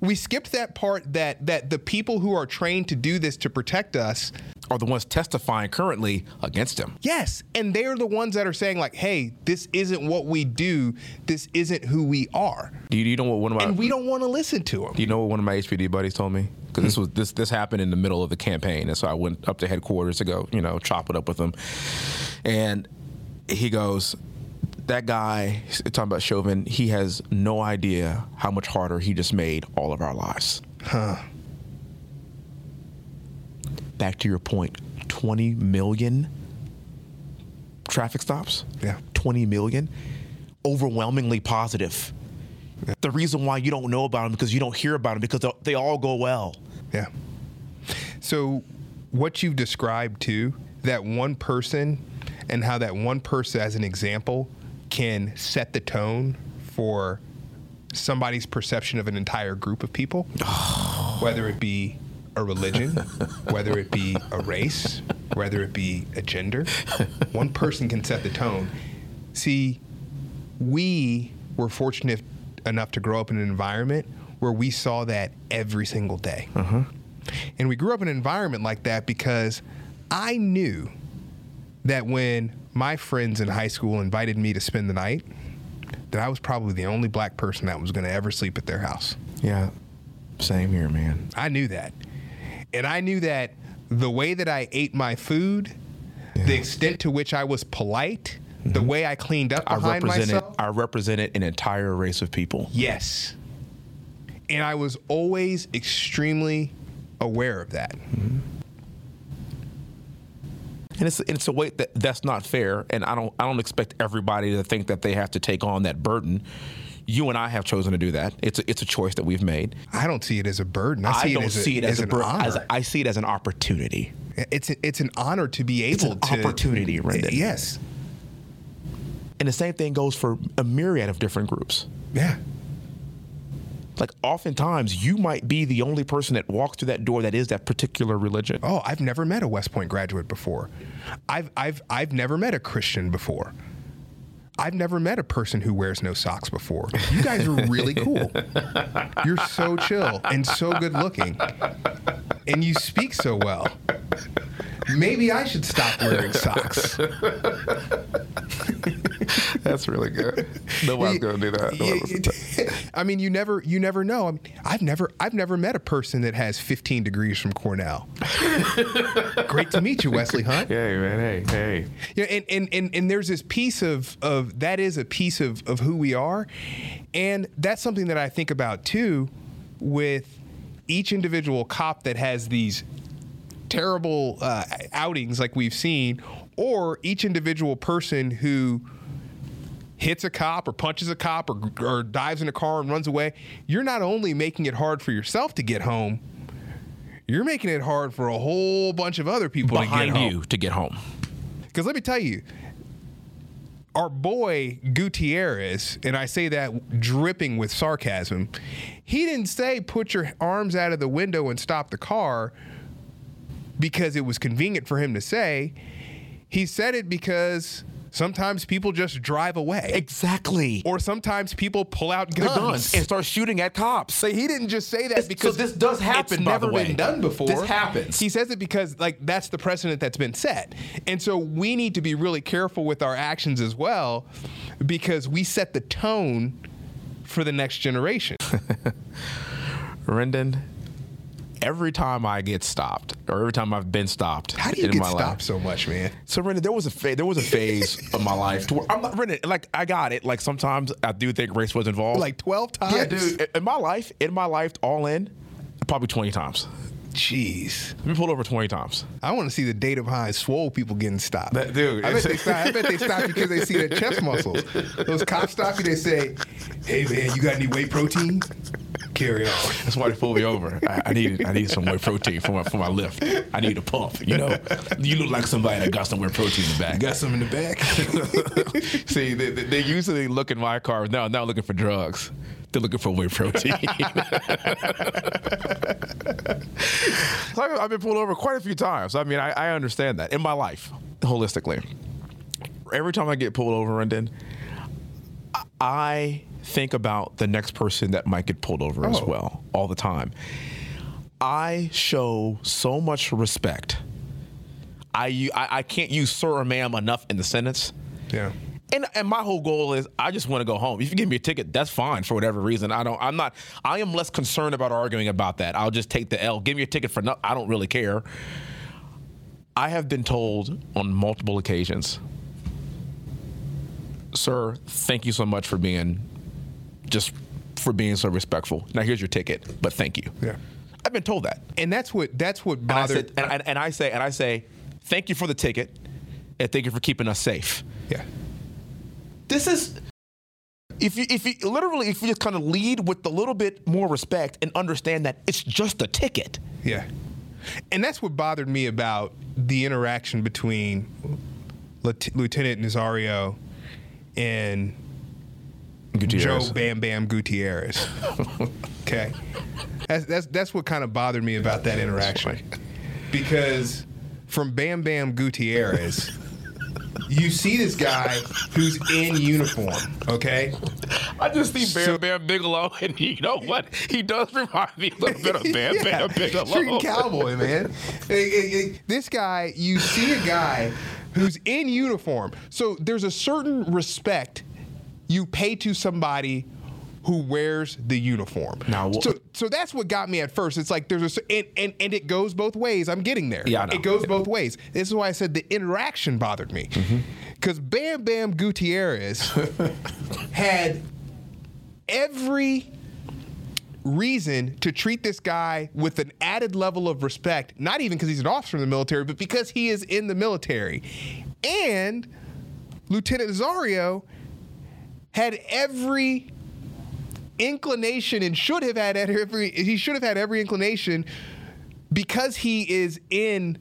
we skipped that part that that the people who are trained to do this to protect us Are the ones testifying currently against him. yes and they're the ones that are saying like hey this isn't what we do this isn't who we are Do you, do you know what one of my and we don't want to listen to them Do you know what one of my HPD buddies told me? Because this was this this happened in the middle of the campaign, and so I went up to headquarters to go, you know, chop it up with him. And he goes, "That guy talking about Chauvin. He has no idea how much harder he just made all of our lives." huh Back to your point, twenty million traffic stops. Yeah. twenty million, overwhelmingly positive. The reason why you don't know about them because you don't hear about them because they all go well. yeah so what you've described too that one person and how that one person as an example can set the tone for somebody's perception of an entire group of people whether it be a religion, whether it be a race, whether it be a gender. One person can set the tone. See, we were fortunate enough to grow up in an environment where we saw that every single day. Uh-huh. And we grew up in an environment like that because I knew that when my friends in high school invited me to spend the night, that I was probably the only black person that was going to ever sleep at their house. Yeah, same here, man. I knew that. And I knew that the way that I ate my food, the extent to which I was polite, the mm-hmm. way I cleaned up I behind represented myself. I represented an entire race of people. Yes. And I was always extremely aware of that. Mm-hmm. And it's it's a way that that's not fair, and I don't I don't expect everybody to think that they have to take on that burden. You and I have chosen to do that. It's a, it's a choice that we've made. I don't see it as a burden. I, see don't it as a, see it as, a an burden. honor. As a, I see it as an opportunity. it's a, it's an honor to be It's able an to opportunity, Rendon. Yes. And the same thing goes for a myriad of different groups. Yeah. Like oftentimes, you might be the only person that walks through that door that is that particular religion. Oh, I've never met a West Point graduate before. I've I've I've never met a Christian before. I've never met a person who wears no socks before. You guys are really cool. You're so chill and so good looking. And you speak so well. Maybe I should stop wearing socks. That's really good. Nobody's gonna do that. No one listens to that. I mean, you never, you never know. I mean, I've never, I've never met a person that has 15 degrees from Cornell. Great to meet you, Wesley Hunt. Hey man, hey, hey. Yeah, and, and, and, and there's this piece of, of that is a piece of, of who we are. And that's something that I think about too with each individual cop that has these terrible uh, outings like we've seen, or each individual person who hits a cop or punches a cop or, or dives in a car and runs away. You're not only making it hard for yourself to get home, you're making it hard for a whole bunch of other people to Behind home. you to get home. Because let me tell you, our boy Gutierrez, and I say that dripping with sarcasm, he didn't say put your arms out of the window and stop the car because it was convenient for him to say. he said it because sometimes people just drive away. Exactly. Or sometimes people pull out guns. guns and start shooting at cops. So he didn't just say that It's- because so this does happen, It's never been done before. This happens. He says it because like that's the precedent that's been set, and so we need to be really careful with our actions as well, because we set the tone for the next generation. Rendon, every time I get stopped, or every time I've been stopped, How do you in get my stopped life, so much, man? So Rendon, there was a fa- there was a phase of my life to where I'm not Rendon, like I got it. Like sometimes I do think race was involved. Like twelve times. yeah, dude. In my life, in my life, all in, probably 20 times. Jeez, I've been pulled over 20 times. I want to see the data behind swole people getting stopped. That- dude, I bet, they stop, I bet they stop because they see their chest muscles. Those cops stop you. They say, "Hey man, you got any whey protein? Carry on." That's why they pulled me over. I, I need I need some whey protein for my for my lift. I need a pump. You know, you look like somebody that got some whey protein in the back. Got some in the back. See, they, they usually look in my car now, now looking for drugs. They're looking for whey protein. so I've I've been pulled over quite a few times. I mean, I, I understand that in my life, holistically. Every time I get pulled over, Rendon, I think about the next person that might get pulled over as Oh. well all the time. I show so much respect. I I can't use sir or ma'am enough in the sentence. yeah. And, and my whole goal is I just want to go home. If you give me a ticket, that's fine for whatever reason. I don't. I'm not. I am less concerned about arguing about that. I'll just take the L. Give me a ticket for no. I don't really care. I have been told on multiple occasions, sir, thank you so much for being just for being so respectful. Now here's your ticket, but thank you. Yeah. I've been told that. And that's what that's what And I, bothered. said, and, I, and I say, and I say, thank you for the ticket, and thank you for keeping us safe yeah. this is if you if you literally if you just kind of lead with a little bit more respect and understand that it's just a ticket. Yeah. And that's what bothered me about the interaction between Lieutenant Nazario and Joe Bam Bam Gutierrez. okay. That's, that's, that's what kind of bothered me about that interaction. Because from Bam Bam Gutierrez, you see this guy who's in uniform, okay? I just see Bam So- Bam Bigelow, and you know what? He does remind me a little bit of Bam Bam Bigelow. Freaking cowboy, man. Hey, hey, hey, this guy, you see a guy who's in uniform. So there's a certain respect you pay to somebody who wears the uniform. Now, so, so that's what got me at first. It's like there's a, and, and, and it goes both ways. I'm getting there. Yeah, I know. It goes both ways. This is why I said the interaction bothered me. Mm-hmm. Because Bam Bam Gutierrez had every reason to treat this guy with an added level of respect, not even because he's an officer in the military, but because he is in the military. And Lieutenant Nazario had every inclination and should have had every he should have had every inclination because he is in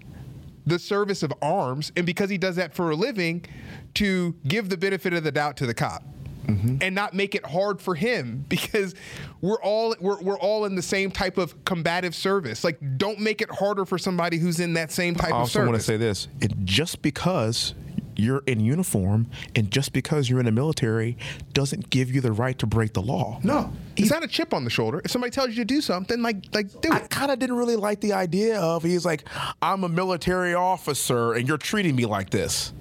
the service of arms and because he does that for a living to give the benefit of the doubt to the cop Mm-hmm. and not make it hard for him because we're all we're, we're all in the same type of combative service. Like don't make it harder for somebody who's in that same type I of also want to say this: it, just because you're in uniform and just because you're in the military doesn't give you the right to break the law. no. It's not a chip on the shoulder. If somebody tells you to do something like like do I kind of didn't really like the idea of he's like, I'm a military officer and you're treating me like this.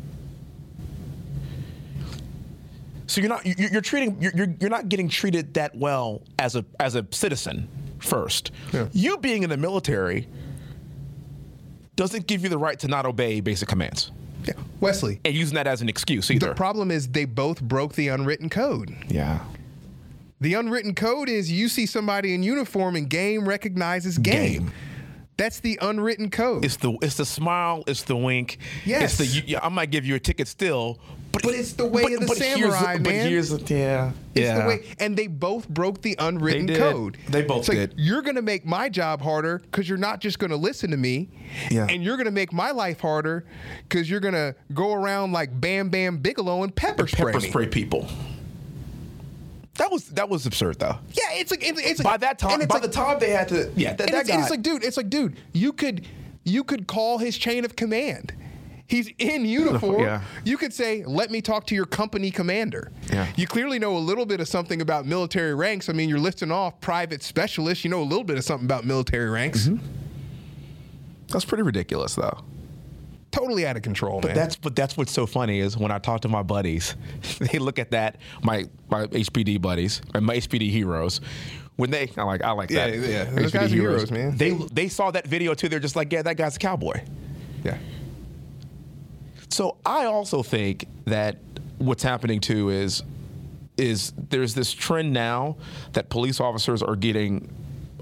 So you're not you're, you're treating you're, you're not getting treated that well as a as a citizen first. Yeah. You being in the military doesn't give you the right to not obey basic commands yeah. wesley and using that as an excuse either. the problem is they both broke the unwritten code yeah. The unwritten code is you see somebody in uniform and game recognizes game. Game. That's the unwritten code. It's the it's the smile, it's the wink. Yes. It's the you, I might give you a ticket still, but, But it's the way of the here's samurai, but man. here's the, yeah. It's yeah. the way, and they both broke the unwritten They code. They both It's like, did. You're going to make my job harder because you're not just going to listen to me, Yeah. and you're going to make my life harder because you're going to go around like Bam Bam Bigelow and pepper spray pepper spray people. That was that was absurd though. Yeah, it's like it's, it's By like, that time, and by like- the time they had to, yeah, that, that it's, guy. it's like, dude, it's like, dude, you could you could call his chain of command He's in uniform. Yeah. You could say, "Let me talk to your company commander." Yeah. You clearly know a little bit of something about military ranks. I mean, you're listing off private specialists. You know a little bit of something about military ranks. Mm-hmm. That's pretty ridiculous, though. Totally out of control, man. That's but that's what's so funny is when I talk to my buddies, they look at that my my HPD buddies and my HPD heroes. When they, I like, I like Yeah, that. yeah. Those guys are heroes, man. They they saw that video too. They're just like, yeah, that guy's a cowboy. yeah. So I also think that what's happening too is is there's this trend now that police officers are getting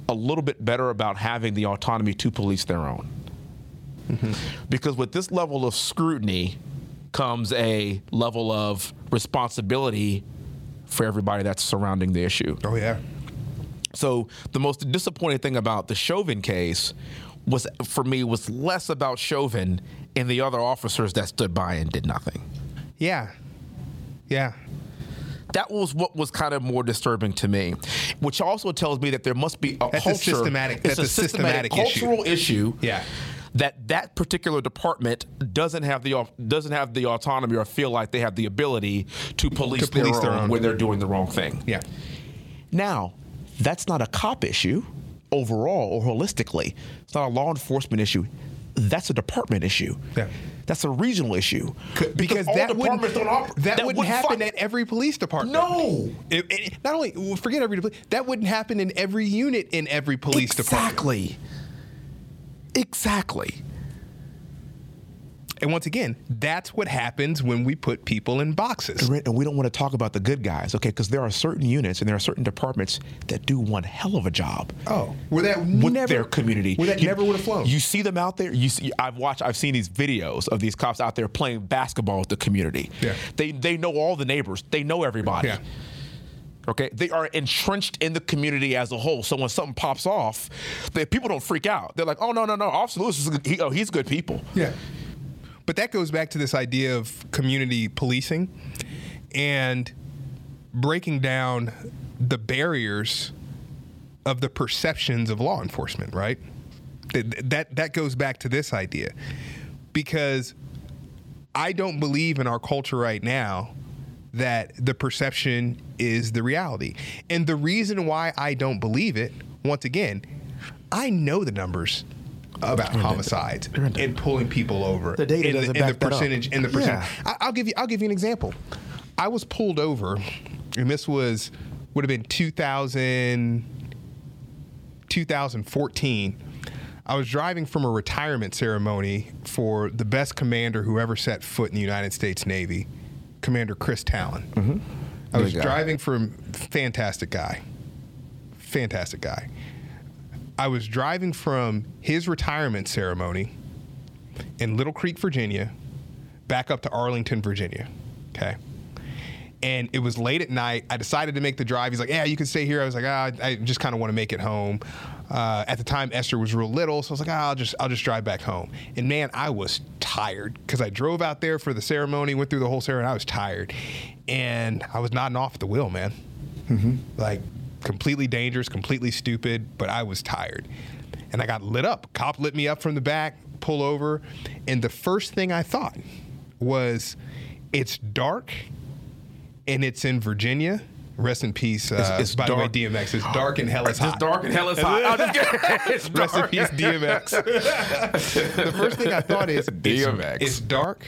a little bit better about having the autonomy to police their own. Mm-hmm. Because with this level of scrutiny comes a level of responsibility for everybody that's surrounding the issue. Oh yeah. So the most disappointing thing about the Chauvin case was for me was less about Chauvin and the other officers that stood by and did nothing. Yeah. Yeah. That was what was kind of more disturbing to me, which also tells me that there must be a That's a systematic- it's that's a systematic issue. cultural issue. Yeah. That that particular department doesn't have the doesn't have the autonomy or feel like they have the ability to police, To police their, their own own. when they're doing the wrong thing. Yeah. Now, that's not a cop issue overall or holistically. It's not a law enforcement issue. That's a department issue. Yeah. That's a regional issue. Because all that wouldn't, oper- that, wouldn't happen fu- at every police department. No. It- it- not only forget every that wouldn't happen in every unit in every police department. Exactly. Exactly. And once again, that's what happens when we put people in boxes. And we don't want to talk about the good guys, okay? Because there are certain units and there are certain departments that do one hell of a job. Oh, where that with never, their community. Where that You- never would have flown. You see them out there. You see, I've watched. I've seen these videos of these cops out there playing basketball with the community. Yeah. They they know all the neighbors. They know everybody. Yeah. Okay, they are entrenched in the community as a whole. So when something pops off, they, people don't freak out. They're like, "Oh no, no, no! Officer Lewis is good. He, oh, he's good people." Yeah. But that goes back to this idea of community policing and breaking down the barriers of the perceptions of law enforcement, right? That that, that goes back to this idea. Because I don't believe in our culture right now that the perception is the reality. And the reason why I don't believe it, once again, I know the numbers about homicides and pulling people over. The data and doesn't and back the that up. percentage and the percentage. Yeah. I, I'll give you I'll give you an example. I was pulled over, and this was would have been 2000, 2014. I was driving from a retirement ceremony for the best commander who ever set foot in the United States Navy, Commander Chris Talon. Mm-hmm. I was driving from fantastic guy, fantastic guy. I was driving from his retirement ceremony in Little Creek, Virginia, back up to Arlington, Virginia. Okay. And it was late at night. I decided to make the drive. He's like, "Yeah, you can stay here." I was like, ah, "I just kind of want to make it home." Uh, at the time, Esther was real little, so I was like, ah, "I'll just, I'll just drive back home." And man, I was tired because I drove out there for the ceremony, went through the whole ceremony. I was tired, and I was nodding off at the wheel, man. Like completely dangerous, completely stupid, but I was tired. And I got lit up. Cop lit me up from the back, pull over, and the first thing I thought was it's dark and it's in Virginia. Rest in peace. Uh, it's by dark. the way, DMX. It's dark and hell is hot. It's dark and hell is hot. I'm just kidding. It's Rest in peace, DMX. the first thing I thought is DMX. It's, it's dark.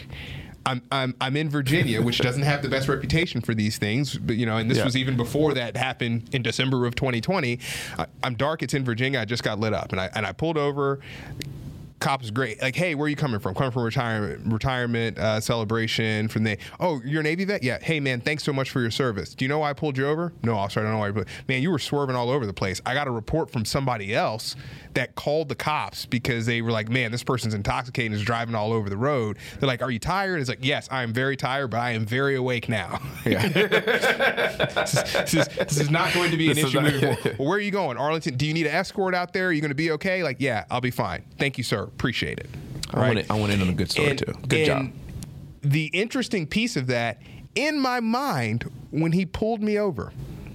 I'm, I'm I'm in Virginia, which doesn't have the best reputation for these things, but you know, and this Yeah. was even before that happened in December of 2020. I, I'm dark. It's in Virginia. I just got lit up, and I and I pulled over. Cop is great. Like, hey, where are you coming from? Coming from retirement, retirement uh, celebration from the. Oh, you're a Navy vet? Yeah. Hey, man, thanks so much for your service. Do you know why I pulled you over? No, officer, I don't know why. But man, you were swerving all over the place. I got a report from somebody else that called the cops because they were like, man, this person's intoxicated and is driving all over the road. They're like, are you tired? It's like, yes, I am very tired, but I am very awake now. Yeah. this, is, this is- this is not going to be an This is issue not- moving forward. Well, where are you going, Arlington? Do you need an escort out there? Are you going to be okay? Like, yeah, I'll be fine. Thank you, sir. Appreciate it. I went, in, I went in on a good story And- too. Good job. The interesting piece of that, in my mind, when he pulled me over,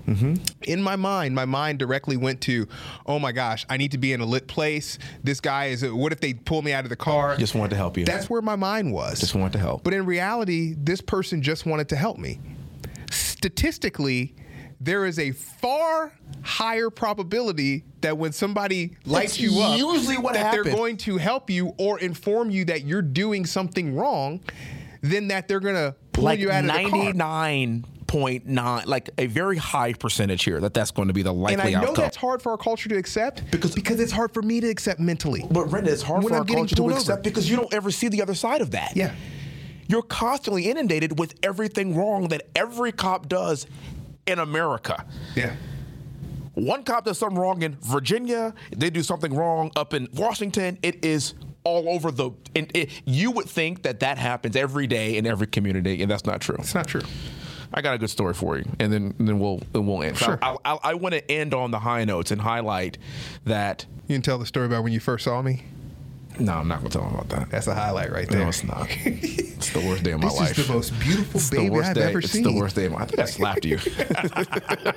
mm-hmm. In my mind, my mind directly went to, oh my gosh, I need to be in a lit place. This guy is, what if they pull me out of the car? Just wanted to help you. That's where my mind was. Just wanted to help. But in reality, this person just wanted to help me. Statistically, there is a far higher probability that when somebody lights That's you up, usually what that they're going to help you or inform you that you're doing something wrong, than that they're going to pull like you out of the car. 99.9, like a very high percentage here that that's going to be the likely outcome. And I know outcome. that's hard for our culture to accept Because- because it's hard for me to accept mentally. But Rendon, it's hard When for I'm our culture to accept over. because you don't ever see the other side of that. Yeah. You're constantly inundated with everything wrong that every cop does in America. Yeah. One cop does something wrong in Virginia, they do something wrong up in Washington. It is all over the. And it, you would think that that happens every day in every community, and that's not true. It's not true. I got a good story for you, and then and then we'll and we'll end. Sure. I, I, I want to end on the high notes and highlight that. You can tell the story about when you first saw me. No, I'm not going to tell them about that. That's a highlight right there. No, it's not. It's the worst day of my This life. is the most beautiful It's the baby worst I've day. ever it's seen. It's the worst day of my. Life. I think I slapped you.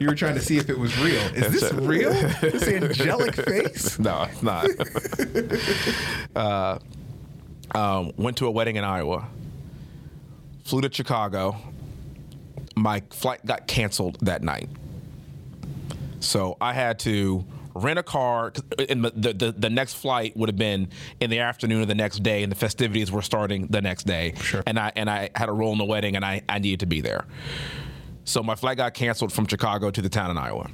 You were trying to see if it was real. Is this real? This angelic face? no, it's not. uh, um, went to a wedding in Iowa. Flew to Chicago. My flight got canceled that night, so I had to rent a car, uh, And the, the the next flight would have been in the afternoon of the next day, and the festivities were starting the next day. Sure. And I and I had a role in the wedding, and I I needed to be there. So my flight got canceled from Chicago to the town in Iowa.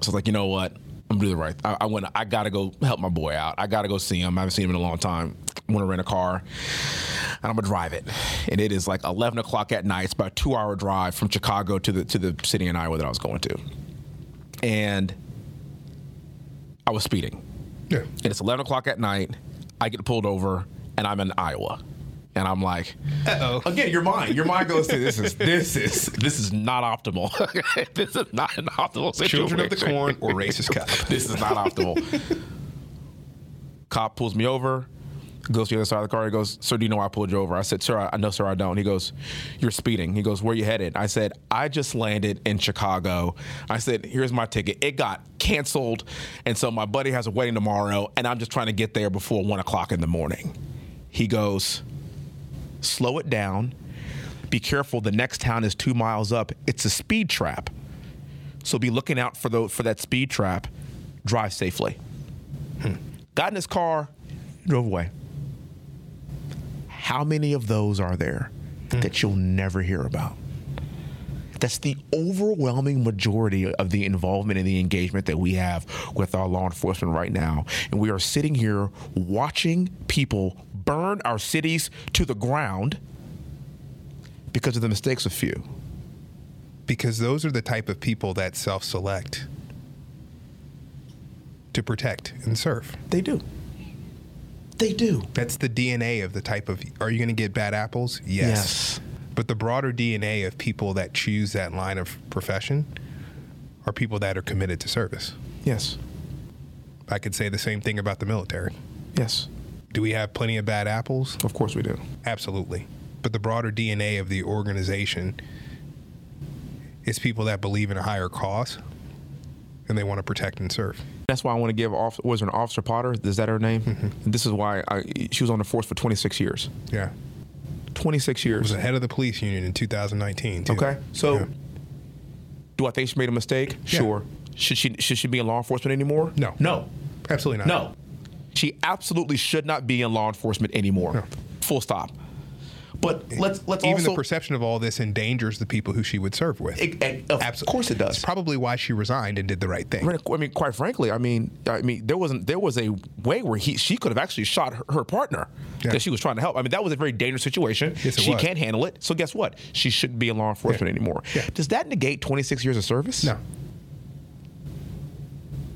So I was like, you know what? I'm gonna do the right. I, I went. I gotta go help my boy out. I gotta go see him. I haven't seen him in a long time. I want to rent a car, and I'm gonna drive it. And it is like 11 o'clock at night. It's about a two hour drive from Chicago to the to the city in Iowa that I was going to. And I was speeding. Yeah. And it's 11 o'clock at night. I get pulled over, and I'm in Iowa. And I'm like, Uh-oh. Again, your mind, your mind goes to this is this is this is not optimal. this is not an optimal situation. Children of the corn or racist cop. this is not optimal. Cop pulls me over, goes to the other side of the car. He goes, Sir, do you know why I pulled you over? I said, Sir, I, know, sir, I don't. He goes, You're speeding. He goes, Where you headed? I said, I just landed in Chicago. I said, Here's my ticket. It got canceled. And so my buddy has a wedding tomorrow, and I'm just trying to get there before one o'clock in the morning. He goes, Slow it down. Be careful. The next town is two miles up. It's a speed trap. So be looking out for the for that speed trap. Drive safely. Hmm. Got in his car, drove away. How many of those are there that you'll never hear about? That's the overwhelming majority of the involvement and the engagement that we have with our law enforcement right now. And we are sitting here watching people burn our cities to the ground because of the mistakes of few. Because those are the type of people that self select to protect and serve. They do. They do. That's the DNA of the type of. Are you going to get bad apples? Yes. Yes. But the broader DNA of people that choose that line of profession are people that are committed to service. Yes. I could say the same thing about the military. Yes. Do we have plenty of bad apples? Of course we do. Absolutely. But the broader DNA of the organization is people that believe in a higher cause and they want to protect and serve. That's why I want to give off was her an officer Potter? Is that her name? And this is why I, she was on the force for 26 years. Yeah. 26 Was years. the head of the police union in 2019. Too. Okay. So, Yeah. do I think she made a mistake? Yeah. Sure. Should she should she be in law enforcement anymore? No. No. absolutely not. No. She absolutely should not be in law enforcement anymore. No. Full stop. But let's let's Even also the perception of all this endangers the people who she would serve with. It- it- of Abso- course it does. It's probably why she resigned and did the right thing. I mean, quite frankly, I mean, I mean, there wasn't there was a way where he she could have actually shot her, her partner Yeah. that she was trying to help. I mean, that was a very dangerous situation. Yes, she was. can't handle it. So guess what? She shouldn't be in law enforcement Yeah. anymore. Yeah. Does that negate 26 years of service? No.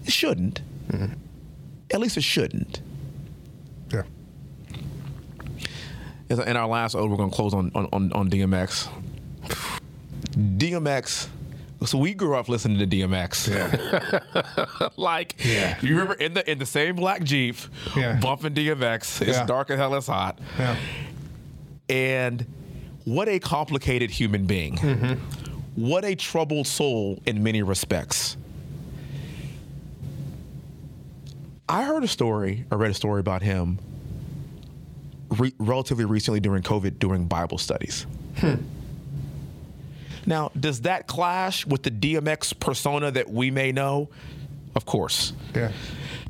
it shouldn't. Mm-hmm. At least it shouldn't. Yeah. In our last ode, we're going to close on, on, on, on DMX. DMX. So we grew up listening to DMX. like, Yeah. you remember in the in the same black Jeep, Yeah. bumping DMX. It's Yeah. dark as hell. It's hot. Yeah. And what a complicated human being. Mm-hmm. what a troubled soul in many respects. I heard a story, I read a story about him re- relatively recently during COVID, during Bible studies. Hmm. Now, does that clash with the DMX persona that we may know? Of course. Yeah.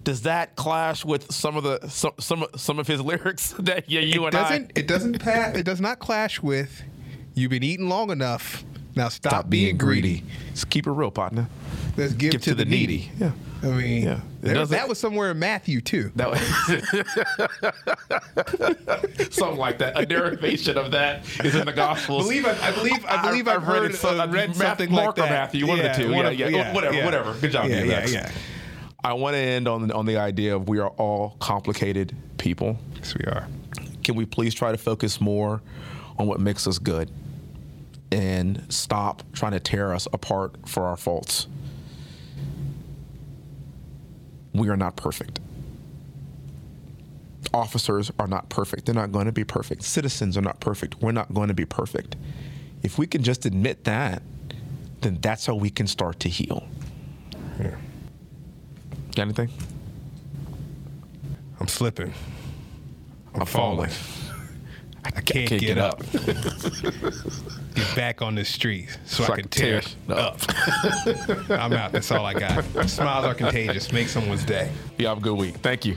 Does that clash with some of the some some, some of his lyrics that yeah you It and doesn't. I It doesn't. Pa- it does not clash with. You've been eating long enough. Now stop, stop being greedy? Just keep it real, partner. Let's give, Give to, the, needy. Yeah. I mean, Yeah. There- doesn't- that was somewhere in Matthew too. That was something like that. A derivation of that is in the Gospels. I believe I, I believe I believe I've, read heard, it. So, uh, read Math- something Mark like or that. Matthew, one of the two. one Yeah, yeah. Whatever, whatever. Good job, Yeah, yeah, yeah. I want to end on on the idea of we are all complicated people. Yes, we are. Can we please try to focus more on what makes us good and stop trying to tear us apart for our faults? We are not perfect. Officers are not perfect. They're not going to be perfect. Citizens are not perfect. We're not going to be perfect. If we can just admit that, then that's how we can start to heal. Yeah. Got anything? I'm slipping. I'm, I'm falling. falling. I can't, can't get, get up. get back on the street so, I can tear up. I'm out. That's all I got. Smiles are contagious. Make someone's day. You have a good week. Thank you.